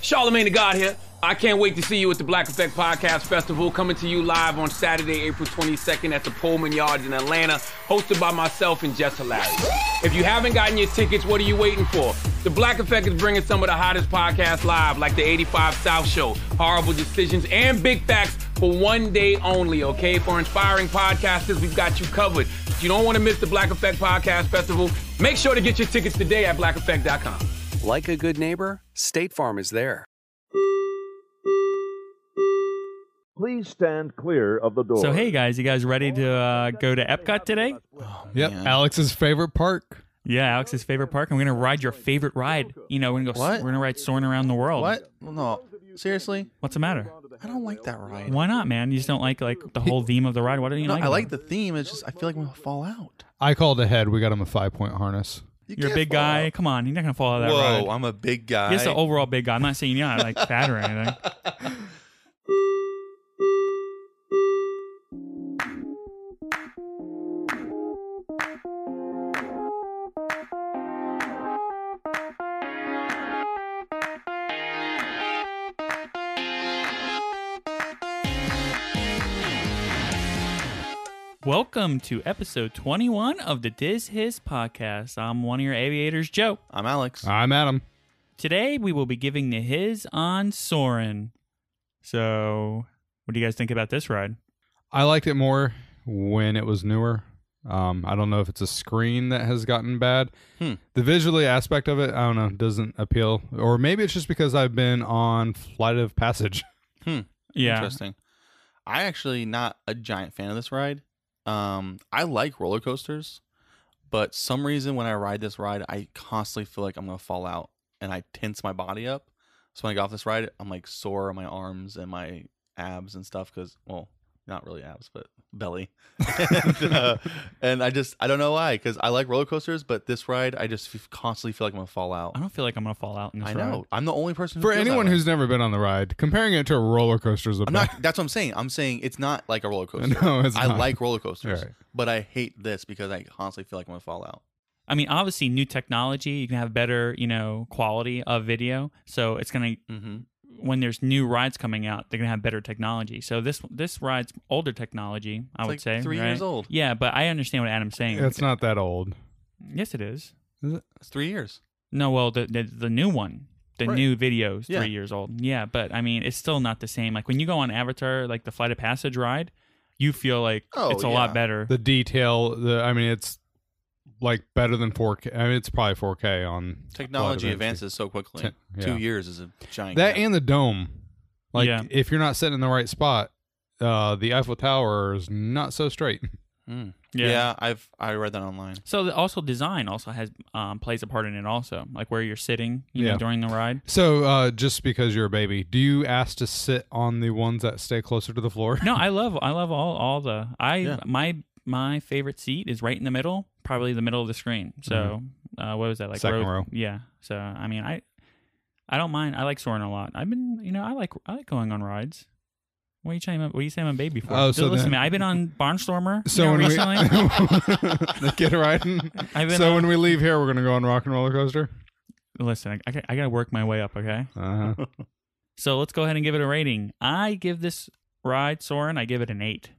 Charlemagne the God here. I can't wait to see you at the Black Effect Podcast Festival coming to you live on Saturday, April 22nd at the Pullman Yards in Atlanta, hosted by myself and Jess Hilarious. If you haven't gotten your tickets, what are you waiting for? The Black Effect is bringing some of the hottest podcasts live, like the 85 South Show, Horrible Decisions, and Big Facts for one day only, okay? For inspiring podcasters, we've got you covered. If you don't want to miss the Black Effect Podcast Festival, make sure to get your tickets today at blackeffect.com. Like a good neighbor, State Farm is there. Please stand clear of the door. So hey guys, you guys ready to uh, go to Epcot today? Yep, Man. Alex's favorite park. Yeah, Alex's favorite park, and we're gonna ride your favorite ride. You know, we're gonna go. What? We're gonna ride soaring around the world. What? No, seriously? What's the matter? I don't like that ride. Why not, man? You just don't like like the whole theme of the ride. Why don't you No, like? I about like the theme. It's just I feel like I'm gonna fall out. I called ahead. We got him a five point harness. You You're a big guy. Come on, you're not gonna fall out of that Whoa, ride. I'm a big guy. You're just an overall big guy. I'm not saying you're not like fat or anything. Welcome to episode 21 of the Diz Hiz podcast. I'm one of your aviators, Joe. I'm Alex. I'm Adam. Today we will be giving the Hiz on Soarin'. So, what do you guys think about this ride? I liked it more when it was newer. Um, I don't know if it's a screen that has gotten bad. Hmm. The visually aspect of it, I don't know, doesn't appeal. Or maybe it's just because I've been on Flight of Passage. Hmm. Yeah, Interesting. I actually not a giant fan of this ride. Um, I like roller coasters, but some reason when I ride this ride, I constantly feel like I'm gonna fall out, and I tense my body up. So when I get off this ride, I'm like sore on my arms and my abs and stuff because, well, not really abs, but belly. and, uh, and I just I don't know why because I like roller coasters, but this ride I just f- constantly feel like I'm gonna fall out. I don't feel like I'm gonna fall out in this I ride. know I'm the only person who For feels that anyone way. who's never been on the ride, comparing it to a roller coaster is a I'm bad. not. That's what I'm saying. I'm saying it's not like a roller coaster. No, it's I not. like roller coasters, Right. but I hate this because I constantly feel like I'm gonna fall out. I mean, obviously, new technology, you can have better, you know, quality of video. So it's gonna Mm-hmm. When there's new rides coming out, they're gonna have better technology. So this this ride's older technology, I It's would like say, three right? years old. Yeah, but I understand what Adam's saying. It's not that old. Yes, it is. It's three years. No, well, the the, the new one, the Right. new video Yeah. three years old. Yeah, but I mean, it's still not the same. Like when you go on Avatar, like the Flight of Passage ride, you feel like Oh, it's a yeah. lot better. The detail, the I mean, it's like better than 4K. I mean, it's probably 4K on Technology advances so quickly. Ten- yeah. Two years is a giant. That gap. and the dome. Like Yeah. if you're not sitting in the right spot, uh, the Eiffel Tower is not so straight. Mm. Yeah. Yeah. I've I read that online. So the, also design also has um, plays a part in it also, like where you're sitting, you know, during the ride. So uh, just because you're a baby, do you ask to sit on the ones that stay closer to the floor? No, I love I love all all the I Yeah. my my favorite seat is right in the middle, probably the middle of the screen. So uh, what was that like? Mm-hmm. Second row. Yeah. So I mean I I don't mind. I like soaring a lot. I've been you know I like I like going on rides. What are you saying? What are you saying I'm a baby for? Oh, so listen, man. I've been on Barnstormer. So when we recently. the kid riding. I've been So on- when we leave here, we're gonna go on rock and roller coaster. listen, I, I, got- I got to work my way up. Okay. Uh-huh. So let's go ahead and give it a rating. I give this ride, Soarin', I give it an eight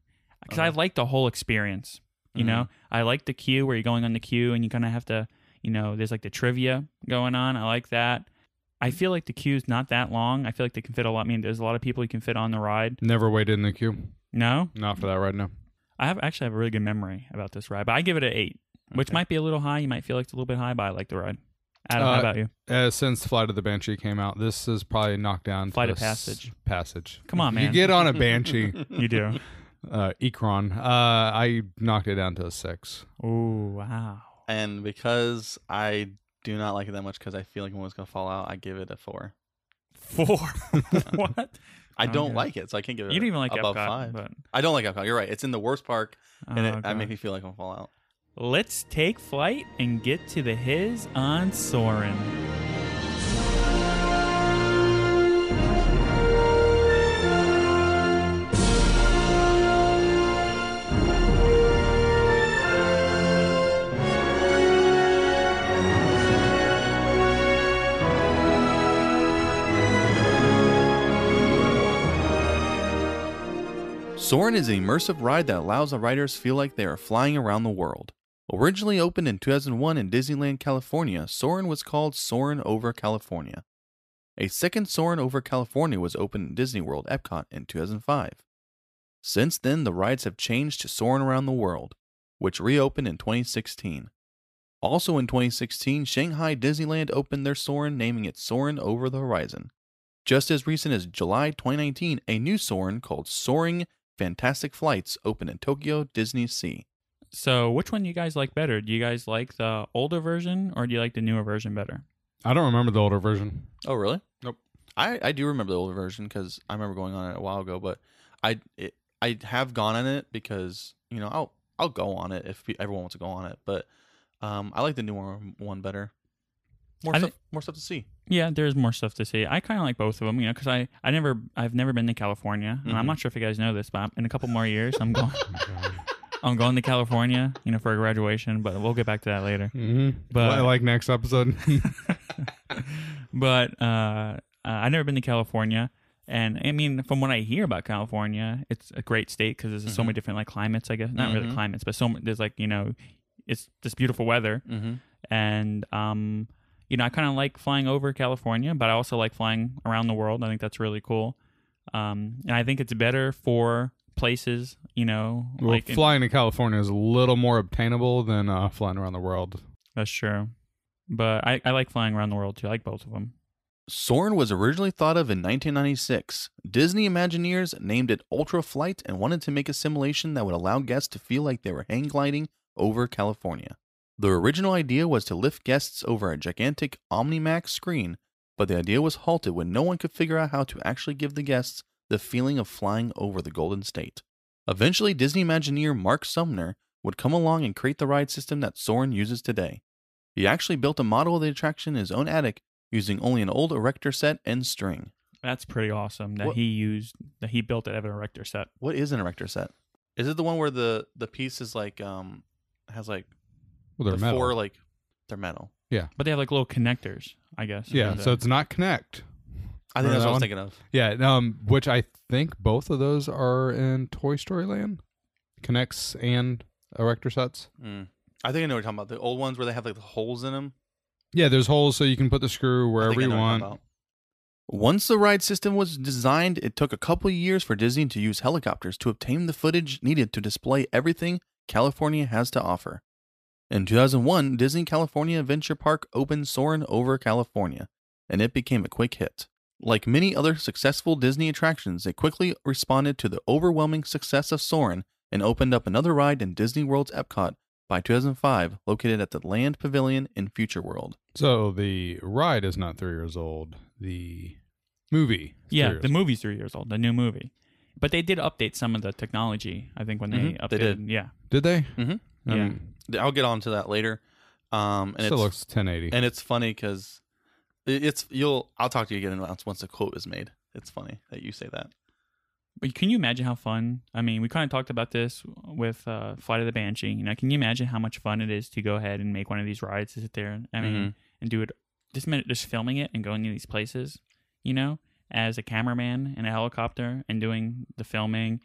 because I Okay. like the whole experience. You Mhm. know, I like the queue where you're going on the queue and you kind of have to, you know, there's like the trivia going on. I like that. I feel like the queue's not that long. I feel like they can fit a lot. I mean, there's a lot of people you can fit on the ride. Never waited in the queue. No, Not for that ride No. I have actually have a really good memory about this ride, but I give it an eight, which might be a little high. You might feel like it's a little bit high, but I like the ride. Adam, how Uh, about you? Uh, since Flight of the Banshee came out, this is probably knocked down. Flight of Passage. Passage. Come on, man. You get on a Banshee, You do. uh, Ekron. Uh, I knocked it down to a six. Ooh, wow. And because I do not like it that much because I feel like I'm gonna fall out, I give it a four. Four. what? I don't Okay. like it, so I can't give it. You don't even like above Epcot, five. but I don't like Epcot. You're right. It's in the worst park, and Oh, it, I make me feel like I'm gonna fall out. Let's take flight and get to the Hiz on Soarin'. Soarin' is an immersive ride that allows the riders feel like they are flying around the world. Originally opened in 2001 in Disneyland, California, Soarin' was called Soarin' Over California. A second Soarin' Over California was opened in Disney World, Epcot, in 2005. Since then, the rides have changed to Soarin' Around the World, which reopened in 2016. Also in 2016, Shanghai Disneyland opened their Soarin', naming it Soarin' Over the Horizon. Just as recent as July 2019, a new Soarin' called Soaring Fantastic Flights open in Tokyo Disney Sea. So, which one do you guys like better? Do you guys like the older version or do you like the newer version better? I don't remember the older version. Oh, really? Nope. I, I do remember the older version because I remember going on it a while ago, but I it, I have gone on it because you know I'll I'll go on it if everyone wants to go on it, but um I like the newer one better. More stuff, thi- more stuff to see. Yeah, there's more stuff to see. I kind of like both of them, you know, because I, I never, I've never been to California, and I'm Mhm. not sure if you guys know this, but I'm- in a couple more years, I'm going, I'm going to California, you know, for a graduation. But we'll get back to that later. Mm-hmm. But- I like next episode. but uh, uh, I've never been to California, and I mean, from what I hear about California, it's a great state because there's so many different like climates. I guess not really Mhm. climates, but so there's like you know, it's this beautiful weather, Mm-hmm. and um, you know, I kind of like flying over California, but I also like flying around the world. I think that's really cool, um, and I think it's better for places, you know, well, like in- flying to California is a little more obtainable than uh, flying around the world. that's true. But I, I like flying around the world too. I like both of them. Soarin' was originally thought of in 1996. Disney Imagineers named it Ultra Flight and wanted to make a simulation that would allow guests to feel like they were hang gliding over California. The original idea was to lift guests over a gigantic OmniMax screen, but the idea was halted when no one could figure out how to actually give the guests the feeling of flying over the Golden State. Eventually, Disney Imagineer Mark Sumner would come along and create the ride system that Soarin' uses today. He actually built a model of the attraction in his own attic using only an old erector set and string. That's pretty awesome that What- he used that he built it out of an erector set. What is an erector set? Is it the one where the the piece is like um has like Well, they're the metal. four like they're metal? Yeah. But they have like little connectors, I guess. yeah, so it's not Connect. I think Remember that's that what I was one? thinking of. Yeah, um, which I think both of those are in Toy Story Land. Connects and erector sets. Mm. I think I know what you're talking about. The old ones where they have like the holes in them. Yeah, there's holes so you can put the screw wherever you want. Once the ride system was designed, it took a couple of years for Disney to use helicopters to obtain the footage needed to display everything California has to offer. In 2001, Disney California Adventure Park opened Soarin' over California, and it became a quick hit. Like many other successful Disney attractions, it quickly responded to the overwhelming success of Soarin' and opened up another ride in Disney World's Epcot by 2005, located at the Land Pavilion in Future World. So the ride is not three years old. The movie. is yeah, three the years movie's three years old, the new movie. But they did update some of the technology. I think when they Mhm, updated, they did. yeah. Did they? Mm-hmm. I Yeah. Mean, I'll get on to that later. Um, and still it's, looks 1080. and it's funny because it's you'll I'll talk to you again once once the quote is made. It's funny that you say that. But can you imagine how fun? I mean, we kind of talked about this with uh, Flight of the Banshee. You know, can you imagine how much fun it is to go ahead and make one of these rides to sit there? I mean, Mhm. and do it this minute, just filming it and going to these places. You know, as a cameraman in a helicopter and doing the filming,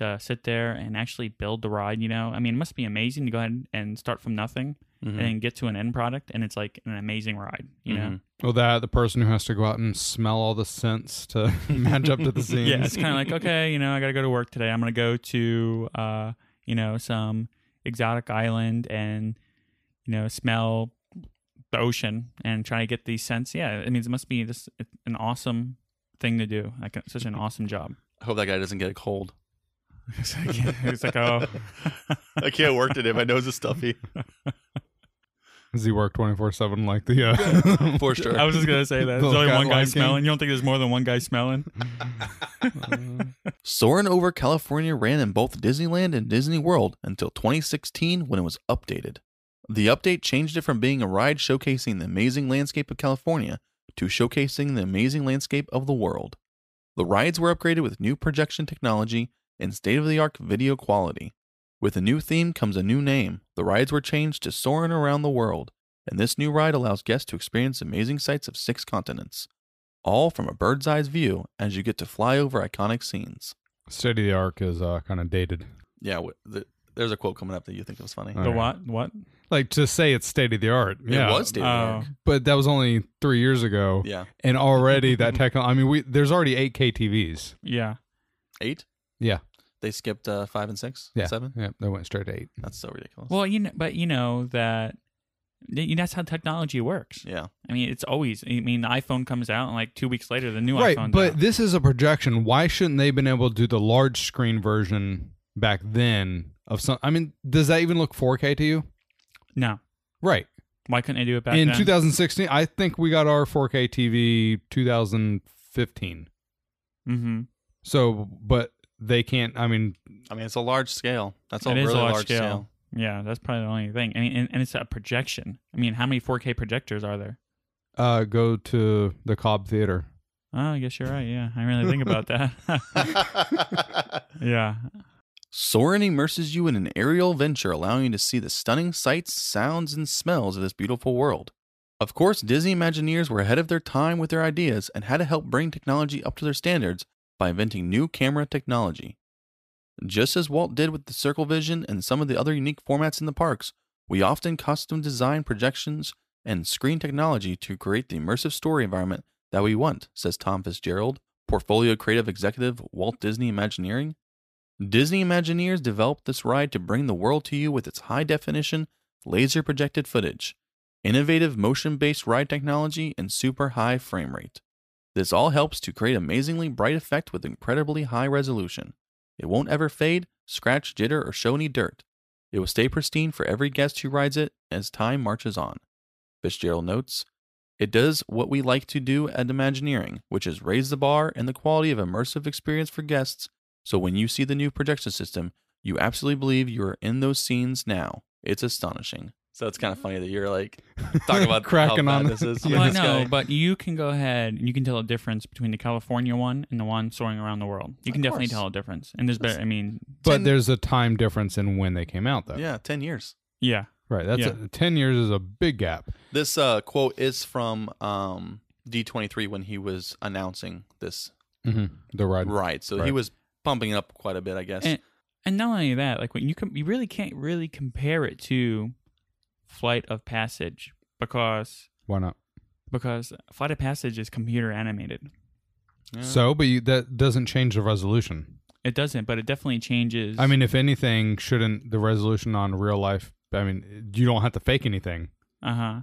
to sit there and actually build the ride. You know, I mean, it must be amazing to go ahead and start from nothing Mhm. and get to an end product, and it's like an amazing ride. You know. Mhm. well, that the person who has to go out and smell all the scents to match up to the scenes. Yeah, it's kind of like okay, you know, I got to go to work today. I'm gonna go to uh, you know, some exotic island and you know, smell the ocean and try to get these scents. Yeah, it means it must be this an awesome thing to do. Like such an awesome job. I hope that guy doesn't get a cold. It's like, it's like oh, I can't work today. My nose is stuffy. Does he work 24 7 like the. Uh, For sure. I was just gonna say that. There's only one guy Lion King. smelling. You don't think there's more than one guy smelling? Soaring over California ran in both Disneyland and Disney World until 2016 when it was updated. The update changed it from being a ride showcasing the amazing landscape of California to showcasing the amazing landscape of the world. The rides were upgraded with new projection technology and state of the art video quality. With a new theme comes a new name. The rides were changed to Soarin' Around the World, and this new ride allows guests to experience amazing sights of six continents, all from a bird's eye view as you get to fly over iconic scenes. State of the Arc is uh, kind of dated. Yeah, w- the, there's a quote coming up that you think was funny. The right. what? What? Like to say it's state of the art. Yeah, It was State of the Oh. Arc. but that was only three years ago, Yeah, and already that technology. I mean, we there's already 8K TVs. Yeah. eight. Yeah, They skipped uh, five and six. yeah, seven. Yeah, they went straight to eight. That's so ridiculous. Well, you know, but you know that that's how technology works. yeah, I mean, it's always. I mean, the iPhone comes out, and like two weeks later, the new iPhone. right, iPhone's but out. this is a projection. Why shouldn't they have been able to do the large screen version back then of some? I mean, does that even look 4K to you? no, Right. why couldn't they do it back In then? 2016, I think we got our 4K TV 2015. mm-hmm. So, but they can't. I mean, I mean it's a large scale. That's a It is really a large, large scale. scale. Yeah, that's probably the only thing. I mean, and, and it's a projection. I mean, how many 4K projectors are there? uh, go to the Cobb Theater. Oh, I guess you're right. Yeah, I didn't really think about that. yeah, Soarin' immerses you in an aerial venture, allowing you to see the stunning sights, sounds, and smells of this beautiful world. Of course, Disney Imagineers were ahead of their time with their ideas and had to help bring technology up to their standards by inventing new camera technology. Just as Walt did with the Circle Vision and some of the other unique formats in the parks, we often custom design projections and screen technology to create the immersive story environment that we want, says Tom Fitzgerald, Portfolio Creative Executive, Walt Disney Imagineering. Disney Imagineers developed this ride to bring the world to you with its high definition, laser projected footage, innovative motion based ride technology, and super high frame rate. This all helps to create amazingly bright effect with incredibly high resolution. It won't ever fade, scratch, jitter, or show any dirt. It will stay pristine for every guest who rides it as time marches on. Fitzgerald notes, it does what we like to do at Imagineering, which is raise the bar and the quality of immersive experience for guests so when you see the new projection system, you absolutely believe you are in those scenes now. It's astonishing. So it's kind of funny that you're like talking about Cracking how on this is. well, I know, but you can go ahead and you can tell a difference between the California one and the one soaring around the world. You can definitely course. tell a difference. And there's better. I mean, But Ten- there's a time difference in when they came out, though. yeah, ten years. yeah, Right. That's Yeah. a, ten years is a big gap. This uh, quote is from um, D23 when he was announcing this Mm-hmm. The ride. ride. So he was pumping it up quite a bit, I guess. and and not only that, like when you com- you really can't really compare it to Flight of Passage because Why not? because Flight of Passage is computer animated. Yeah. So, but you, that doesn't change the resolution. It doesn't, but it definitely changes. I mean, if anything, shouldn't the resolution on real life? I mean, you don't have to fake anything. Uh huh.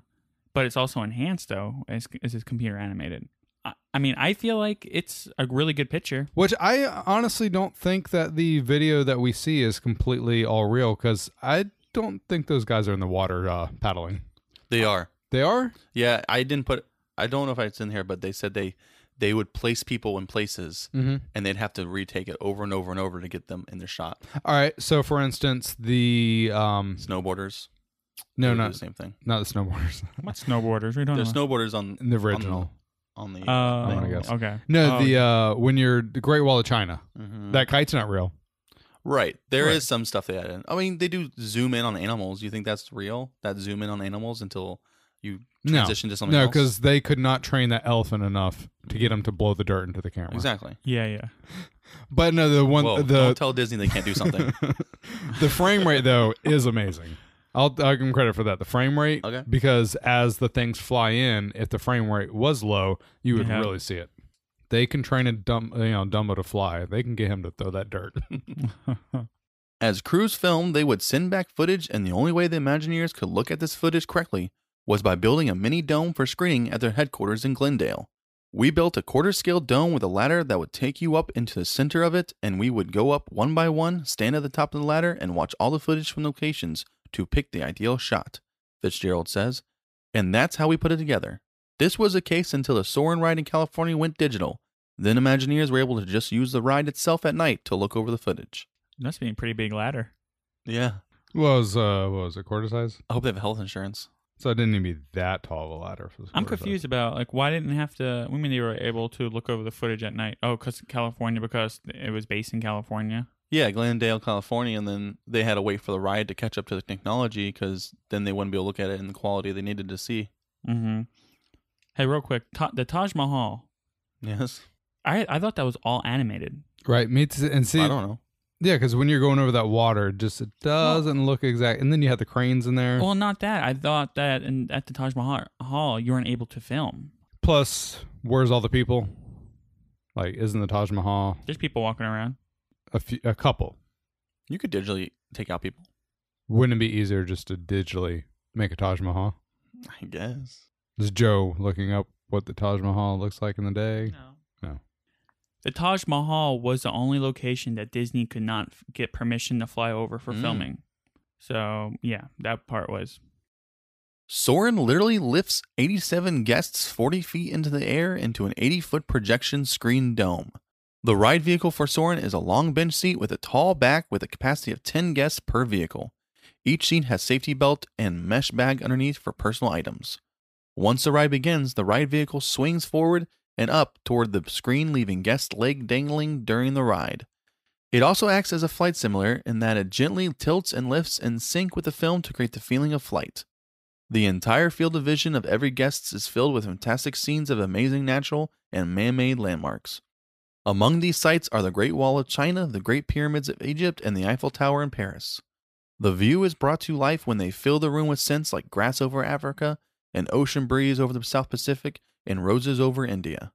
But it's also enhanced though, as, as it's computer animated. I, I mean, I feel like it's a really good picture. Which I honestly don't think that the video that we see is completely all real because I don't think those guys are in the water uh, paddling. they are. They are. Yeah, I didn't put. I don't know if it's in here, but they said they they would place people in places Mm-hmm. and they'd have to retake it over and over and over to get them in their shot. All right. So, for instance, the um, Snowboarders. no, they do not the same thing. not the snowboarders, What snowboarders? We don't There's know. snowboarders on the original. on the. Oh, thing. I guess. okay. No, Oh, the uh, when you're the Great Wall of China, Mhm. that kite's not real. Right. There is Right. some stuff they add in. I mean, they do zoom in on animals. You think that's real? That zoom in on animals until you No. transition to something No, else? because they could not train that elephant enough to get him to blow the dirt into the camera. exactly. Yeah, yeah. But no, the one Whoa, the don't tell Disney they can't do something. the frame rate though is amazing. I'll, I'll give them credit for that. The frame rate, Okay. because as the things fly in, if the frame rate was low, you would Yeah. really see it. They can train a dumb, you know, Dumbo to fly. They can get him to throw that dirt. As crews filmed, they would send back footage, and the only way the Imagineers could look at this footage correctly was by building a mini dome for screening at their headquarters in Glendale. We built a quarter scale dome with a ladder that would take you up into the center of it, and we would go up one by one, stand at the top of the ladder, and watch all the footage from locations to pick the ideal shot, Fitzgerald says. And that's how we put it together. This was the case until the Soarin' ride in California went digital. Then Imagineers were able to just use the ride itself at night to look over the footage. Must be a pretty big ladder. Yeah. Was uh, what was it quarter size? I hope they have health insurance. So it didn't even be that tall of a ladder. For I'm confused about like why didn't they have to? We mean they were able to look over the footage at night. Oh, because California, because it was based in California. Yeah, Glendale, California, and then they had to wait for the ride to catch up to the technology because then they wouldn't be able to look at it in the quality they needed to see. Mm-hmm. Hey, real quick, Ta- the Taj Mahal. Yes. I I thought that was all animated. Right. Me too. And see, I don't know. yeah, because when you're going over that water, it just it doesn't look exact. And then you have the cranes in there. Well, not that. I thought that in, at the Taj Mahal, you weren't able to film. Plus, where's all the people? Like, isn't the Taj Mahal There's people walking around. a, few, a couple? You could digitally take out people. Wouldn't it be easier just to digitally make a Taj Mahal? I guess. Is Joe looking up what the Taj Mahal looks like in the day? No. No. The Taj Mahal was the only location that Disney could not f- get permission to fly over for Mm. filming. So, yeah, that part was. Soarin' literally lifts 87 guests 40 feet into the air into an 80 foot projection screen dome. The ride vehicle for Soarin' is a long bench seat with a tall back with a capacity of 10 guests per vehicle. Each seat has safety belt and mesh bag underneath for personal items. Once the ride begins, the ride vehicle swings forward and up toward the screen, leaving guest leg dangling during the ride. It also acts as a flight simulator in that it gently tilts and lifts in sync with the film to create the feeling of flight. The entire field of vision of every guest is filled with fantastic scenes of amazing natural and man made landmarks. Among these sights are the Great Wall of China, the Great Pyramids of Egypt, and the Eiffel Tower in Paris. The view is brought to life when they fill the room with scents like grass over Africa, an ocean breeze over the South Pacific, and roses over India.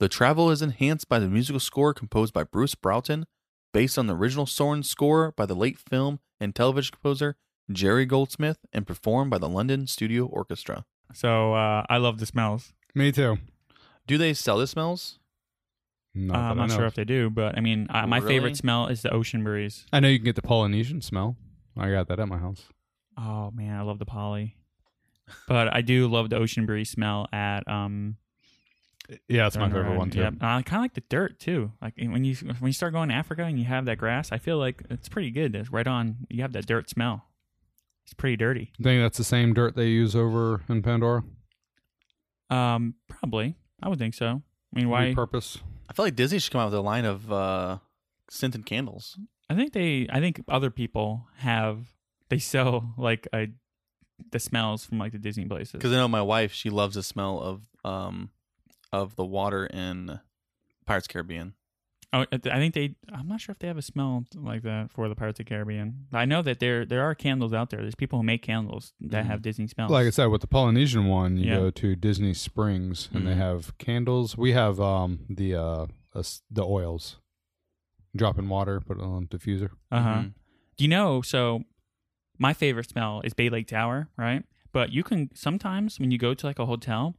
The travel is enhanced by the musical score composed by Bruce Broughton, based on the original Soarin' score by the late film and television composer Jerry Goldsmith, and performed by the London Studio Orchestra. So, uh, I love the smells. Me too. Do they sell the smells? Not Uh, I'm not sure if they do, but I mean, uh, my Really? favorite smell is the ocean breeze. I know you can get the Polynesian smell. I got that at my house. Oh man, I love the poly. But I do love the ocean breeze smell at um. Yeah, it's my favorite one too. Yep. I kind of like the dirt too. Like when you when you start going to Africa and you have that grass, I feel like it's pretty good. It's right on. You have that dirt smell. It's pretty dirty. I think that's the same dirt they use over in Pandora. Um, probably. I would think so. I mean, why? Repurpose. I feel like Disney should come out with a line of uh, scented candles. I think they. I think other people have. They sell like a the smells from like the Disney places. Because I know my wife, she loves the smell of um of the water in Pirates of the Caribbean. Oh, I think they. I'm not sure if they have a smell like that for the Pirates of the Caribbean. I know that there there are candles out there. There's people who make candles that have Disney smells. Like I said, with the Polynesian one, you Yeah. go to Disney Springs and they Mhm. have candles. We have um the uh us- the oils. Drop in water, put it on a diffuser. uh huh. Mhm. Do you know? So, my favorite smell is Bay Lake Tower, right? But you can sometimes when you go to like a hotel,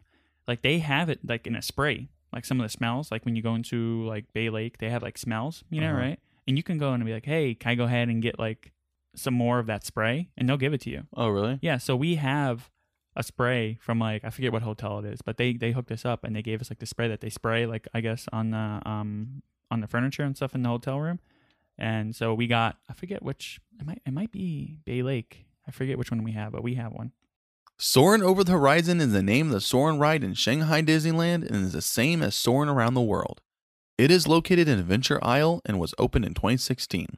like they have it like in a spray. Like some of the smells, like when you go into like Bay Lake, they have like smells, you know, Uh-huh. right? And you can go in and be like, "Hey, can I go ahead and get like some more of that spray?" And they'll give it to you. Oh, really? Yeah, so we have a spray from like I forget what hotel it is, but they they hooked us up and they gave us like the spray that they spray like I guess on the um on the furniture and stuff in the hotel room. And so we got I forget which it might it might be Bay Lake. I forget which one we have, but we have one. Soarin' over the horizon is the name of the Soarin' ride in Shanghai Disneyland and is the same as Soarin' around the world. It is located in Adventure Isle and was opened in 2016.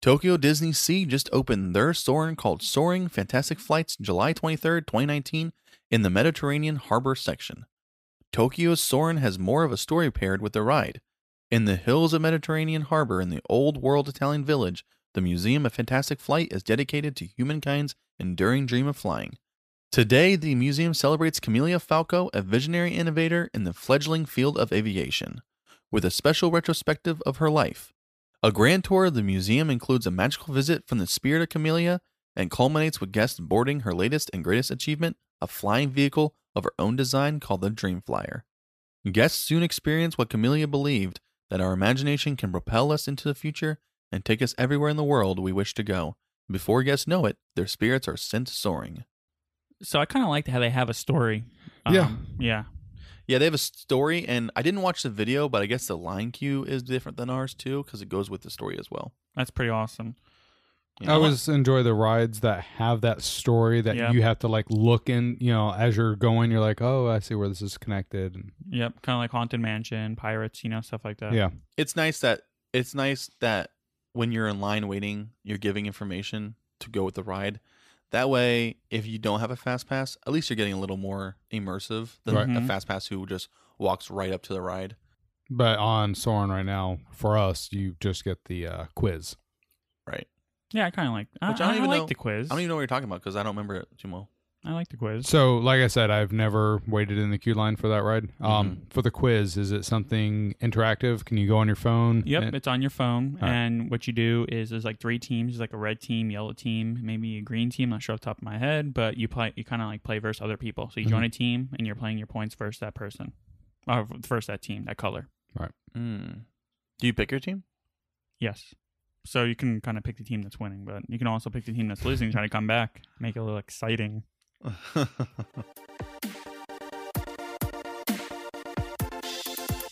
Tokyo Disney Sea just opened their Soarin' called Soaring Fantastic Flights July 23rd, 2019 in the Mediterranean Harbor section. Tokyo's Soarin' has more of a story paired with the ride. In the hills of Mediterranean Harbor in the old world Italian village, the Museum of Fantastic Flight is dedicated to humankind's enduring dream of flying. Today, the museum celebrates Camellia Falco, a visionary innovator in the fledgling field of aviation, with a special retrospective of her life. A grand tour of the museum includes a magical visit from the spirit of Camellia and culminates with guests boarding her latest and greatest achievement, a flying vehicle of her own design called the Dreamflyer. Guests soon experience what Camellia believed that our imagination can propel us into the future and take us everywhere in the world we wish to go. Before guests know it, their spirits are sent soaring. So I kind of liked how they have a story. Yeah. Um, yeah. Yeah, they have a story, and I didn't watch the video, but I guess the line cue is different than ours too, because it goes with the story as well. That's pretty awesome. You I know? always enjoy the rides that have that story that Yeah. you have to like look in, you know, as you're going, you're like, oh, I see where this is connected. And, Yep, kind of like Haunted Mansion, Pirates, you know, stuff like that. yeah. it's nice that it's nice that when you're in line waiting, you're giving information to go with the ride. That way, if you don't have a fast pass, at least you're getting a little more immersive than Right. a Mhm. fast pass who just walks right up to the ride. But on Soarin' right now, for us, you just get the uh, quiz. Right. Yeah, I kind of like. I, Which I don't even like know- the quiz. I don't even know what you're talking about because I don't remember it too well. I like the quiz. So, like I said, I've never waited in the queue line for that ride. Um, for the quiz, is it something interactive? Can you go on your phone? Yep, And- it's on your phone, All right. and what you do is there's like three teams, there's like a red team, yellow team, maybe a green team. I'm not sure off the top of my head, but you play, you kind of like play versus other people. So you join a team, and you're playing your points versus that person, or first that team, that color. Mm. Do you pick your team? Yes. So you can kind of pick the team that's winning, but you can also pick the team that's losing, try to come back, make it a little exciting.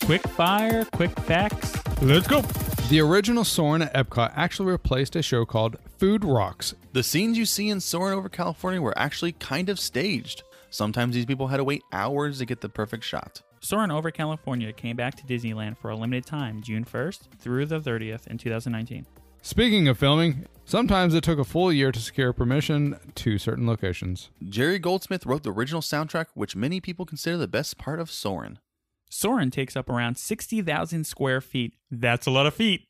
Quick fire, quick facts. Let's go. the original Soarin' at Epcot actually replaced a show called Food Rocks. the scenes you see in Soarin' over California were actually kind of staged. Sometimes these people had to wait hours to get the perfect shot. Soarin' over California came back to Disneyland for a limited time, June 1st through the 30th in 2019. Speaking of filming, sometimes it took a full year to secure permission to certain locations. Jerry Goldsmith wrote the original soundtrack, which many people consider the best part of Soarin'. Soarin' takes up around 60,000 square feet. That's a lot of feet.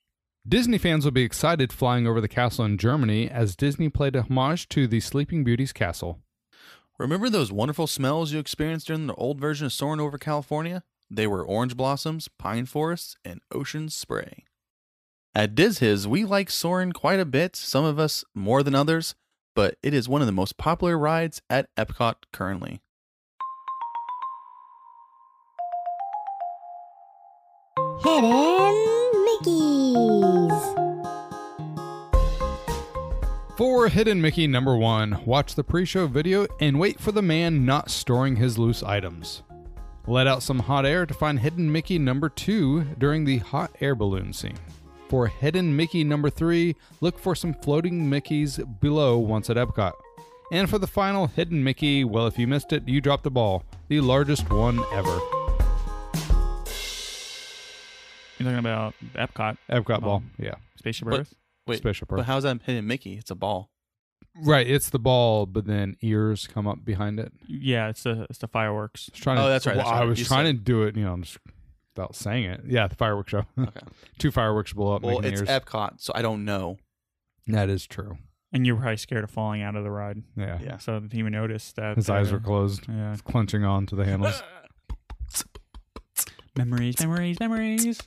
Disney fans will be excited flying over the castle in Germany as Disney played a homage to the Sleeping Beauty's castle. Remember those wonderful smells you experienced during the old version of Soarin' over California? They were orange blossoms, pine forests, and ocean spray. At DizHiz, we like Soarin' quite a bit, some of us more than others, but it is one of the most popular rides at Epcot currently. Hidden Mickeys. For Hidden Mickey number one, watch the pre show video and wait for the man not storing his loose items. Let out some hot air to find Hidden Mickey number two during the hot air balloon scene. For Hidden Mickey number three, look for some floating Mickeys below once at Epcot. And for the final Hidden Mickey, well, if you missed it, you dropped the ball. The largest one ever. You're talking about Epcot, Epcot ball. Um, Yeah. Spaceship But- Earth? Wait, Spaceship but how's that hidden Mickey? It's a ball. Right, it's the ball, but then ears come up behind it. Yeah, it's the it's the fireworks. I was trying Oh, that's right, well, that's I right. was You trying said- to do it, you know, just without saying it. Yeah, the fireworks show. Okay. Two fireworks blow up. Well, it's ears. Epcot, so I don't know. that is true. And you're probably scared of falling out of the ride. Yeah. Yeah. So I didn't even notice that. His eyes were closed, Yeah. clenching on to the handles. Memories, memories, memories.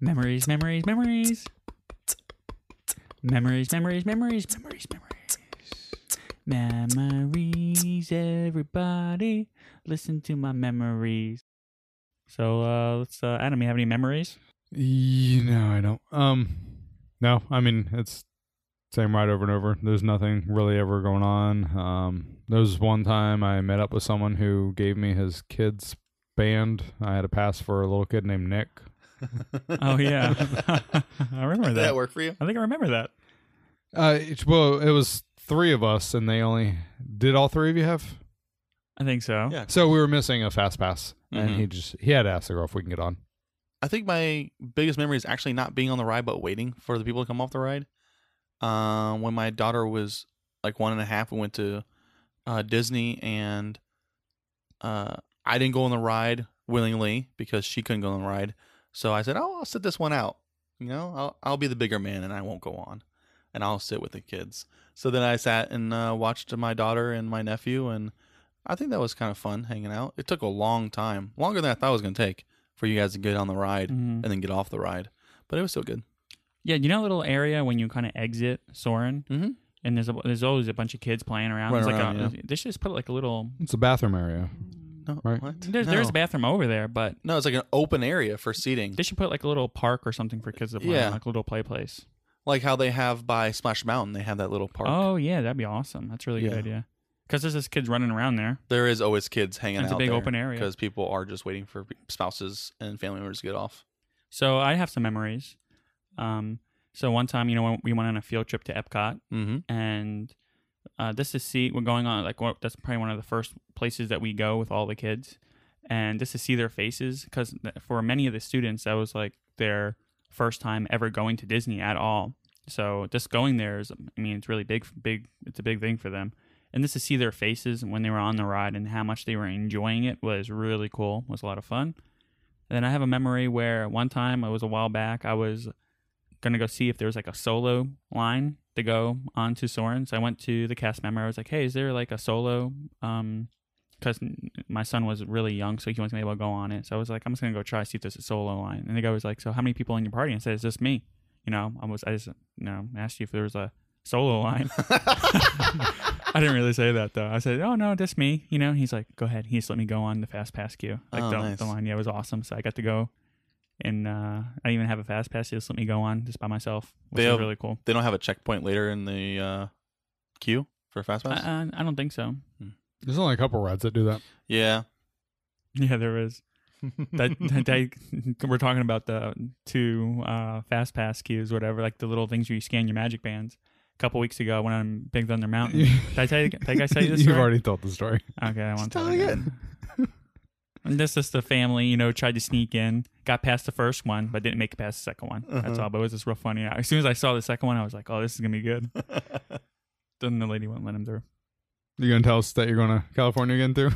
Memories, memories, memories. Memories, memories, memories, memories, memories. Memories, everybody. Listen to my memories. So, uh, let's, uh, Adam, you have any memories? you know, I don't. Um, no, I mean it's same ride over and over. There's nothing really ever going on. Um, there was one time I met up with someone who gave me his kid's band. I had a pass for a little kid named Nick. Oh, yeah. I remember Did that. that work for you? I think I remember that. Uh, it's, well, it was three of us, and they only did all three of you have. I think so. Yeah. So we were missing a fast pass, and Mhm. he just he had to ask the girl if we can get on. I think my biggest memory is actually not being on the ride, but waiting for the people to come off the ride. Um, when my daughter was like one and a half, we went to uh, Disney, and uh, I didn't go on the ride willingly because she couldn't go on the ride. So I said, "Oh, I'll sit this one out. You know, I'll I'll be the bigger man, and I won't go on, and I'll sit with the kids." So then I sat and uh, watched my daughter and my nephew, and I think that was kind of fun hanging out. It took a long time, longer than I thought it was going to take for you guys to get on the ride Mhm. and then get off the ride. But it was still good. Yeah, you know, a little area when you kind of exit Soarin', Mm-hmm. and there's a, there's always a bunch of kids playing around. Running There's like around, a, They should just put like a little. It's a bathroom area. No, Right. what? There's no. there's a bathroom over there, but No, it's like an open area for seating, they should put like a little park or something for kids to play, Yeah. like a little play place. like how they have by Splash Mountain. They have that little park. Oh yeah, that'd be awesome. That's a really good idea. Because there's just kids running around there. There is always kids hanging out. It's a out. big open area. because people are just waiting for spouses and family members to get off. So I have some memories. Um, so one time, you know, when we went on a field trip to Epcot, Mm-hmm. and uh, just to see we're going on like what, that's probably one of the first places that we go with all the kids and just to see their faces because for many of the students that was like their first time ever going to disney at all so just going there is i mean it's really big big it's a big thing for them and just to see their faces when they were on the ride and how much they were enjoying it was really cool was a lot of fun And then I have a memory where one time, it was a while back, I was gonna go see if there was like a solo line to go onto Soarin'. So I went to the cast member. I was like, "Hey, is there like a solo?" Um, because my son was really young, so he wasn't able to go on it. So I was like, "I'm just gonna go try see if there's a solo line." And the guy was like, "So how many people in your party?" And I said, "It's just me." You know, I was I just you know asked you if there was a solo line. I didn't really say that though. I said, "Oh no, just me." You know, he's like, "Go ahead." He just let me go on the fast pass queue. Like Oh, the, nice. the line, yeah, it was awesome. So I got to go, and uh, I didn't even have a fast pass. He just let me go on just by myself, which They was have- really cool. They don't have a checkpoint later in the uh, queue for fast I, pass. I, I don't think so. There's only a couple rides that do that. yeah. Yeah, there is. that, that, that- we're talking about the two uh, fast pass queues, whatever, like the little things where you scan your magic bands. A couple weeks ago, I went on Big Thunder Mountain. Did I tell you? Did I tell you this? You've story? already told the story. Okay, I won't tell tell it it again. and this is the family, you know, tried to sneak in, got past the first one, but didn't make it past the second one. That's Uh-huh. all. But it was just real funny. As soon as I saw the second one, I was like, "Oh, this is gonna be good." then the lady wouldn't let him through. You gonna tell us that you're going to California again too?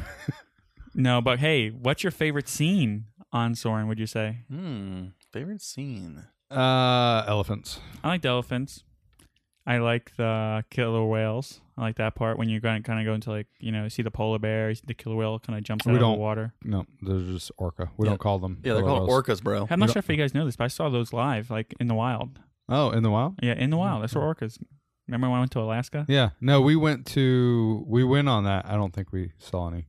No, but hey, what's your favorite scene on Soarin'? Would you say? Hmm. Favorite scene. Uh, elephants. I like the elephants. I like the killer whales. I like that part when you're going to kind of go into like you know see the polar bear, the killer whale kind of jumps We out of don't- the water. No, they're just orca. We Yeah. don't call them. Yeah, they're called whales. orcas, bro. I'm not sure if you guys know this, but I saw those live, like in the wild. Oh, in the wild. Yeah, in the wild. That's where hmm. orcas. Remember when I went to Alaska? Yeah. No, we went to we went on that. I don't think we saw any.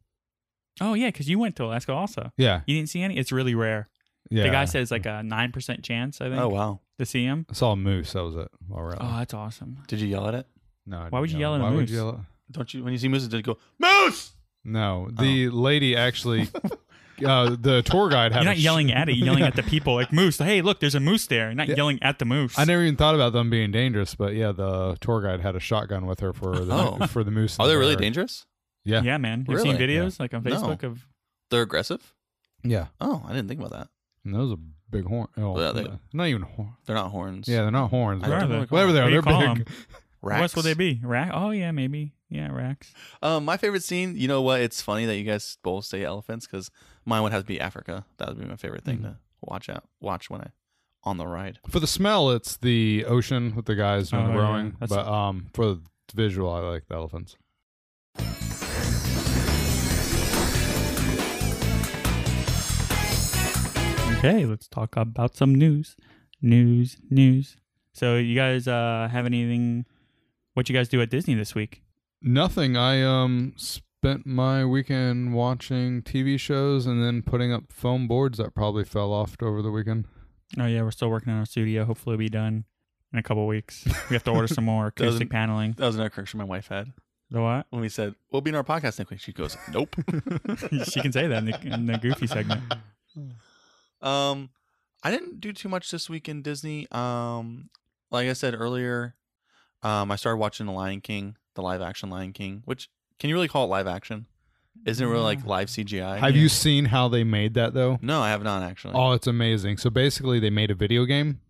Oh yeah, because you went to Alaska also. Yeah. You didn't see any. It's really rare. Yeah. The guy says like a nine percent chance. I oh, think. Oh wow. To see him. I saw a moose. That was it. While we're out Oh, that's awesome. Did you yell at it? no. I why would didn't you yell at a Why would moose? you yell at? Don't you when you see mooses? Did you go moose? No, the lady actually, uh, the tour guide had. You're a not sh- yelling at it. You're yelling at the people like moose. Hey, look, there's a moose there. You're not Yeah. yelling at the moose. I never even thought about them being dangerous, but yeah, the tour guide had a shotgun with her for the Oh. for the moose. Are and they really bear. dangerous? Yeah. Yeah, man. You've seen Really? videos like on No. Facebook of They're aggressive. Yeah, Oh, I didn't think about that. and those are big horn. Oh, Yeah, they- not even horn. They're not horns. Yeah, they're not horns. I but don't What are know they? Whatever they What are, do you they're call big. 'em? Racks. What would they be? Rack? Oh yeah, maybe. Yeah, racks. Um, my favorite scene. You know what? It's funny that you guys both say elephants because mine would have to be Africa. That would be my favorite thing to watch out. Watch when I on the ride. For the smell, it's the ocean with the guys doing Oh, the yeah. rowing. That's- But um, for the visual, I like the elephants. Okay, let's talk about some news. News, news. So you guys uh have anything what you guys do at Disney this week? Nothing. I um spent my weekend watching TV shows and then putting up foam boards that probably fell off over the weekend. Oh yeah, we're still working on our studio. Hopefully it'll be done in a couple weeks. We have to order some more acoustic Doesn't- paneling. That was another correction my wife had The what? when we said we'll be in our podcast next week. She goes, "Nope." she can say that in the, in the goofy segment. Um, I didn't do too much this week in Disney. Um, like I said earlier, um, I started watching The Lion King, the live action Lion King. Which can you really call it live action? Isn't it really like live CGI? Have you seen how they made that though? No, I have not actually. Oh, it's amazing. So basically, they made a video game.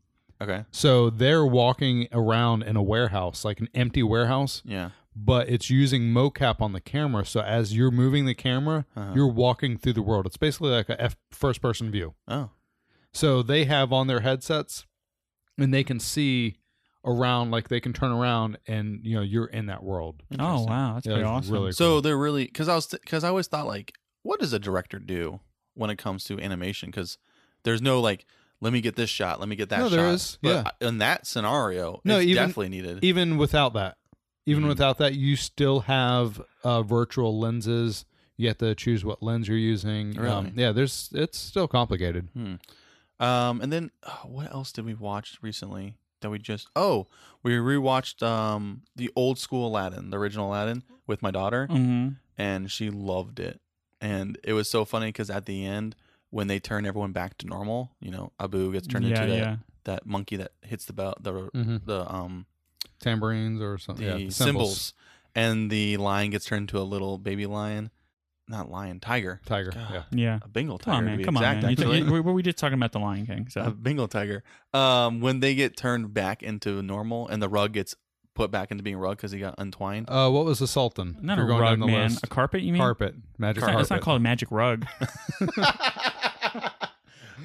Okay. So they're walking around in a warehouse, like an empty warehouse, Yeah. But it's using mocap on the camera. So as you're moving the camera, Uh-huh. you're walking through the world. It's basically like a F- first person view. Oh. So they have on their headsets and they can see around, like they can turn around and, you know, you're in that world. Oh wow, that's Yeah, pretty awesome. really So they're really because I was because I always thought like, what does a director do when it comes to animation? Because there's no like, let me get this shot, let me get that. No, shot. there is, But in that scenario, No, it's even- definitely needed. Even without that, even Mhm. without that, you still have uh, virtual lenses. You have to choose what lens you're using. Really? Um, yeah, there's it's still complicated. Hmm. Um, and then uh, what else did we watch recently that we just? Oh, we rewatched um the old school Aladdin, the original Aladdin, with my daughter, hmm and she loved it. And it was so funny because at the end, when they turn everyone back to normal, you know, Abu gets turned yeah, into that, yeah. that monkey that hits the bell, the Mhm. the um Tambourines or something. the yeah, the cymbals, and the lion gets turned into a little baby lion, not lion, tiger, Tiger. God. Yeah. Yeah. a Bengal Come tiger. on, to man. be Come on, man. You t- you- we, we just talking about the Lion King. So a Bengal tiger. Um, when they get turned back into normal and the rug gets put back into being rug because he got untwined. Uh, what was the Sultan? not If a you're going rug, down the man. list. A carpet, you mean? Carpet. Magic It's not, carpet. it's not called a magic rug.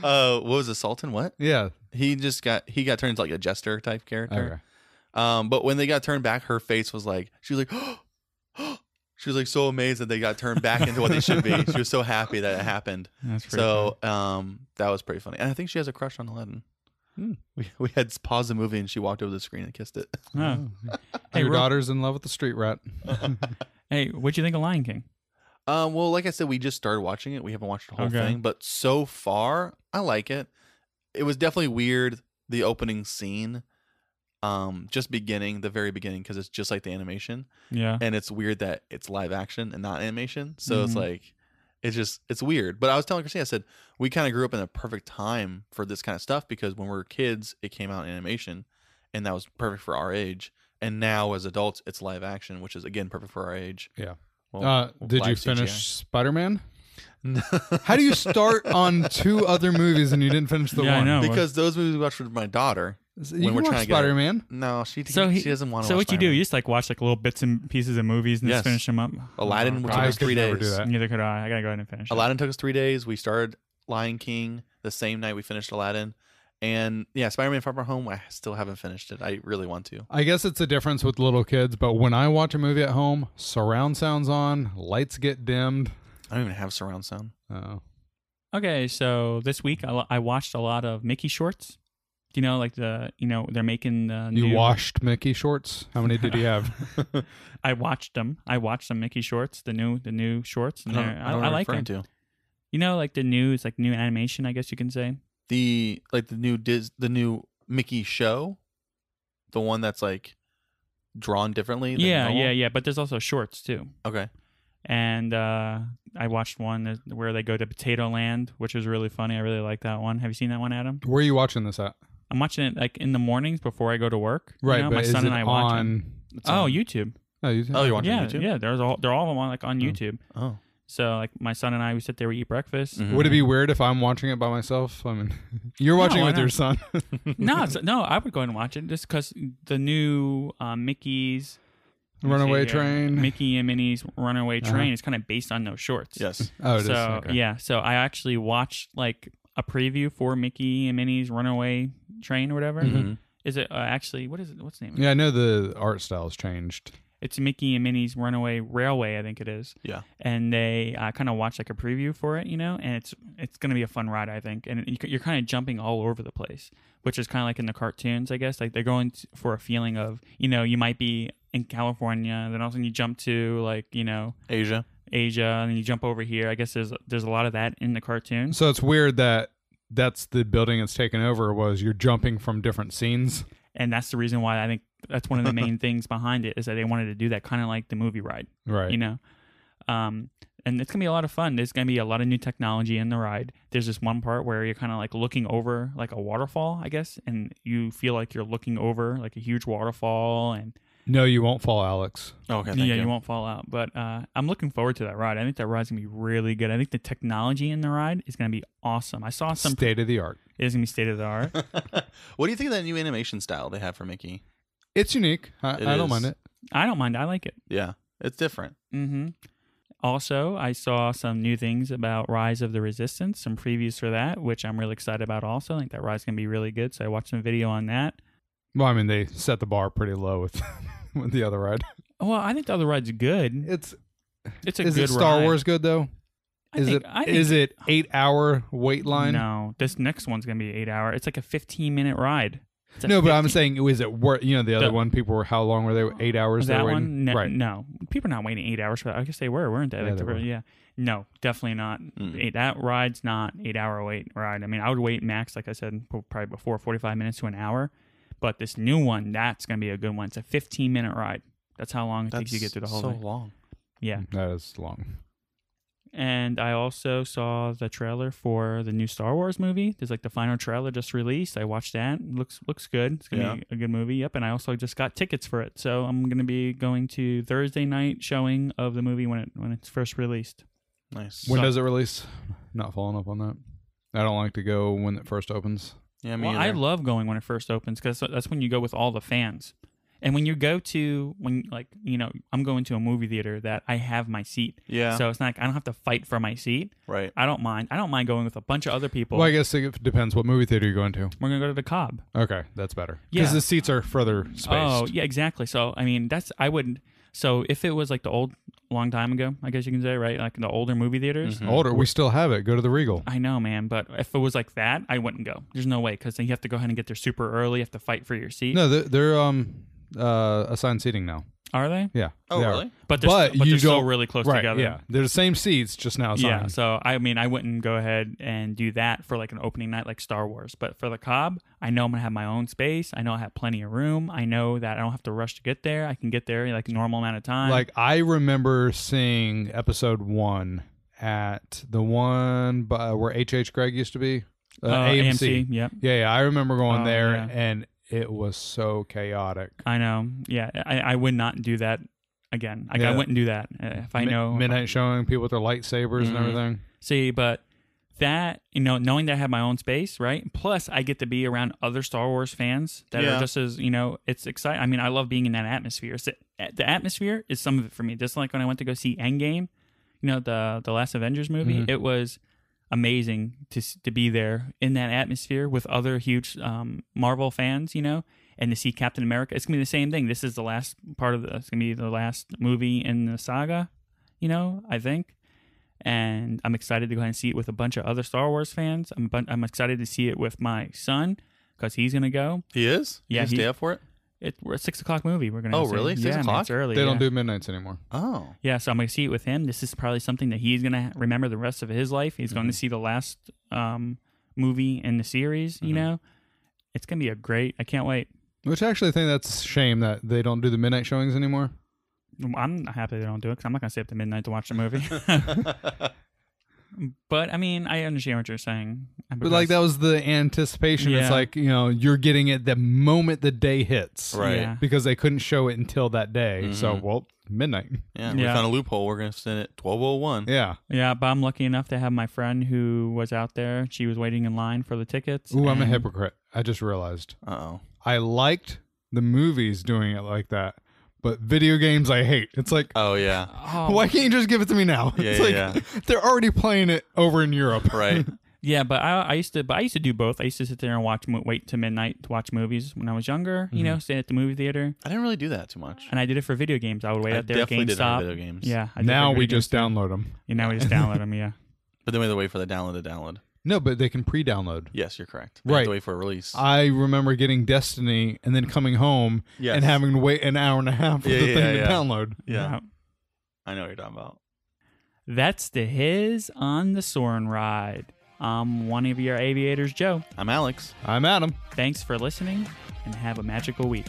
uh, what was the Sultan? What? Yeah. He just got he got turned into like a jester type character. Okay. Um, but when they got turned back, her face was like she was like, she was like so amazed that they got turned back into what they should be. She was so happy that it happened. That's So um, that was pretty funny, and I think she has a crush on Aladdin. Hmm. We we had paused the movie and she walked over the screen and kissed it. funny. Oh. Hey, Your daughter's in love with the street rat. Hey, what'd you think of Lion King? Um, well, like I said, we just started watching it. We haven't watched the whole Okay. thing, but so far, I like it. It was definitely weird the opening scene, um, just beginning the very beginning because it's just like the animation, Yeah. and it's weird that it's live action and not animation. So it's Mhm. like, it's just it's weird. But I was telling Christine, I said we kind of grew up in a perfect time for this kind of stuff because when we were kids, it came out in animation, and that was perfect for our age. And now as adults, it's live action, which is again perfect for our age. Yeah. Well, Uh, did you live CGI. finish Spider Man? How do you start on two other movies and you didn't finish the Yeah, I one? know. because those movies we watched with my daughter. You when can we're watch trying to get- Spider Man. No, she So he, she doesn't want to. So watch what you do? Spider-Man. You just like watch like little bits and pieces of movies and Yes. just finish them up. Aladdin Oh, took us three never days. do that. Neither could I. I gotta go ahead and finish. it. Aladdin took us three days. We started Lion King the same night we finished Aladdin, and yeah, Spider-Man: Far From Home. I still haven't finished it. I really want to. I guess it's a difference with little kids, but when I watch a movie at home, surround sounds on, lights get dimmed. I don't even have surround sound. Oh. Okay, so this week I, I watched a lot of Mickey shorts. Do you know like the you know they're making the You new, washed Mickey shorts? How many did you have? I watched them. I watched some Mickey shorts, the new the new shorts, and I, don't, I, I, don't I like you're them. referring to. You know, like the new it's like new animation, I guess you can say. The like the new Dis the new Mickey show, the one that's like drawn differently. Than Yeah, normal? yeah, yeah. But there's also shorts too. Okay. And uh, I watched one where they go to Potato Land, which was really funny. I really like that one. Have you seen that one, Adam? Where are you watching this at? I'm watching it like in the mornings before I go to work. you Right, know, but my is son it and I watch it. on? It's Oh, on- YouTube. Oh, you, Oh, you're watching yeah, YouTube? yeah. There's all they're all of them on like on Oh. YouTube. Oh. So like my son and I, we sit there, we eat breakfast. Mhm. Would it be weird if I'm watching it by myself? I mean, you're No, watching it why with your not? son. no, it's, no, I would go and watch it just because the new uh, Mickey's let me Runaway see here. Train. Mickey and Minnie's Runaway Uh-huh. Train is kind of based on those shorts. Yes. Oh, it is. so Okay. yeah, so I actually watched like a preview for Mickey and Minnie's Runaway Train or whatever. Mhm. Is it uh, actually what is it? What's the name? of it? Yeah, I know the art style's changed. It's Mickey and Minnie's Runaway Railway, I think it is. Yeah. And they uh, kind of watch like a preview for it, you know, and it's it's gonna be a fun ride, I think. And you- you're kind of jumping all over the place, which is kind of like in the cartoons, I guess. Like they're going t- for a feeling of, you know, you might be in California, then all of a sudden you jump to like, you know, Asia. Asia, and then you jump over here. I guess there's there's a lot of that in the cartoon. So it's weird that that's the building it's taken over. Was you're jumping from different scenes? and that's the reason why I think that's one of the main things behind it is that they wanted to do that kind of like the movie ride, Right. you know. Um, and it's gonna be a lot of fun. There's gonna be a lot of new technology in the ride. There's this one part where you're kind of like looking over like a waterfall, I guess, and you feel like you're looking over like a huge waterfall, and no, you won't fall, Alex. Okay. Thank yeah, you. you won't fall out. But uh, I'm looking forward to that ride. I think that ride's gonna be really good. I think the technology in the ride is gonna be awesome. I saw some. State of the art. It is gonna be state of the art. what do you think of that new animation style they have for Mickey? It's unique. I, It I don't mind it. I don't mind. I like it. Yeah, it's different. Mm-hmm. Also, I saw some new things about Rise of the Resistance, some previews for that, which I'm really excited about. Also, I think that Rise is gonna be really good. So I watched some video on that. Well, I mean, they set the bar pretty low with with the other ride. Well, I think the other ride's good. It's It's a good one. is good it Star ride. Wars good though? I Is think- it think- is it eight hour wait line? No, this next one's gonna be eight hour. It's like a 15 minute ride. It's a No, but I'm 15 saying, is it worth? You know, the other The- one, people were how long were they? Eight hours. that one, no, right? no, people are not waiting eight hours for that. I guess they were, weren't they? Yeah, Like, they were. yeah, no, definitely not. Mm. Eight, that ride's not eight hour wait ride. I mean, I would wait max, like I said, probably before 45 minutes to an hour. But this new one, that's gonna be a good one. It's a 15 minute ride. That's how long it That's takes you to get through the whole thing. So thing. long. Yeah. That is long. And I also saw the trailer for the new Star Wars movie. There's like the final trailer just released. I watched that. looks looks good. It's gonna Yeah. be a good movie. Yep. And I also just got tickets for it, so I'm gonna be going to Thursday night showing of the movie when it when it's first released. Nice. When So- does it release? Not following up on that. I don't like to go when it first opens. Yeah, me Well, I either. love going when it first opens because that's when you go with all the fans. And when you go to when like you know I'm going to a movie theater that I have my seat. Yeah. So it's not like I don't have to fight for my seat. right. I don't mind. I don't mind going with a bunch of other people. Well, I guess it depends what movie theater you're going to. We're gonna go to the Cobb. Okay, that's better. Because Yeah. the seats are further oh, spaced. Oh yeah, exactly. So I mean that's I would. So if it was like the old long time ago, I guess you can say right, like the older movie theaters. Mhm. Older, we still have it. Go to the Regal. I know, man, but if it was like that, I wouldn't go. There's no way because then you have to go ahead and get there super early. You have to fight for your seat. No, they're, they're um uh assigned seating now. Are they? Yeah. Oh, they are. really? But they're, But st- but you they're still don't- really close Right. together. Yeah, they're the same seats, just now assigned. Yeah, so I mean, I wouldn't go ahead and do that for like an opening night like Star Wars. But for the Cobb, I know I'm gonna have my own space. I know I have plenty of room. I know that I don't have to rush to get there. I can get there in, like a normal amount of time. Like I remember seeing episode one at the one by, where H. H. Gregg used to be. Uh, Uh, AMC. Yep, Yeah, yeah. I remember going Oh, there, yeah. and it was so chaotic. I know. Yeah, I, I would not do that again. Like I wouldn't do that uh, if I Mi- know. midnight showing people with their lightsabers and Mhm. everything. See, but that you know, knowing that I have my own space, right? Plus, I get to be around other Star Wars fans that Yeah. are just as you know. It's exciting. I mean, I love being in that atmosphere. So, the atmosphere is some of it for me. Just like when I went to go see Endgame, you know, the the last Avengers movie. Mhm. It was amazing to to be there in that atmosphere with other huge um, Marvel fans. You know. And to see Captain America, it's gonna be the same thing. This is the last part of the. It's gonna be the last movie in the saga, you know. I think, and I'm excited to go ahead and see it with a bunch of other Star Wars fans. I'm I'm excited to see it with my son because he's gonna go. He is. Yeah, You he- stay up for it. It, we're a six o'clock movie. We're gonna. Oh, go see. really? Six yeah, man, o'clock? it's early. They yeah. don't do midnights anymore. Oh. Yeah, so I'm gonna see it with him. This is probably something that he's gonna remember the rest of his life. He's going to Mhm. see the last um, movie in the series. You Mhm. know, it's gonna be a great. I can't wait. Which actually I actually think that's a shame that they don't do the midnight showings anymore. I'm happy they don't do it because I'm not gonna stay up to midnight to watch the movie. but I mean, I understand what you're saying. But like that was the anticipation. It's like you know you're getting it the moment the day hits, Right. Yeah. Because they couldn't show it until that day. So Mhm. well, midnight. Yeah, we Yeah. found a loophole. We're gonna send it twelve oh one. Yeah. Yeah, but I'm lucky enough to have my friend who was out there. She was waiting in line for the tickets. Ooh, I'm a hypocrite. I just realized. Uh oh. I liked the movies doing it like that, but video games I hate. It's like, Oh yeah. Oh, why can't you just give it to me now? Yeah, it's like yeah, they're already playing it over in Europe. Right. Yeah, but I, I used to, but I used to do both. I used to sit there and watch, wait to midnight to watch movies when I was younger. You Mm-hmm. know, stay at the movie theater, I didn't really do that too much. and I did it for video games. I would wait I out there at definitely did that GameStop. for video games. Yeah, I did Now we just too. download them. Yeah, now we just download them. Yeah. But then we had to wait for the download to download. No, but they can pre-download. Yes, you're correct. We have Right. to wait for a release. I remember getting Destiny and then coming home Yes. and having to wait an hour and a half for Yeah, the yeah, thing yeah. to download. yeah. I know what you're talking about. That's the his on the Soarin' ride. I'm one of your aviators, Joe. I'm Alex. I'm Adam. Thanks for listening, and have a magical week.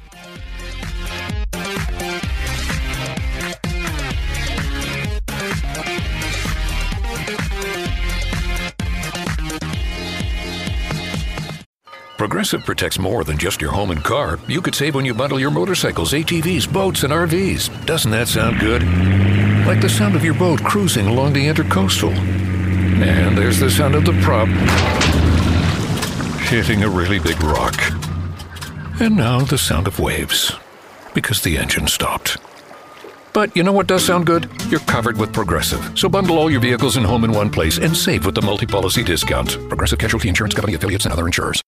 Progressive protects more than just your home and car. You could save when you bundle your motorcycles, ATVs, boats, and RVs. Doesn't that sound good? Like the sound of your boat cruising along the intercoastal. And there's the sound of the prop hitting a really big rock. And now the sound of waves because the engine stopped. But you know what does sound good? You're covered with Progressive. So bundle all your vehicles and home in one place and save with the multi policy discount. Progressive Casualty Insurance Company affiliates and other insurers.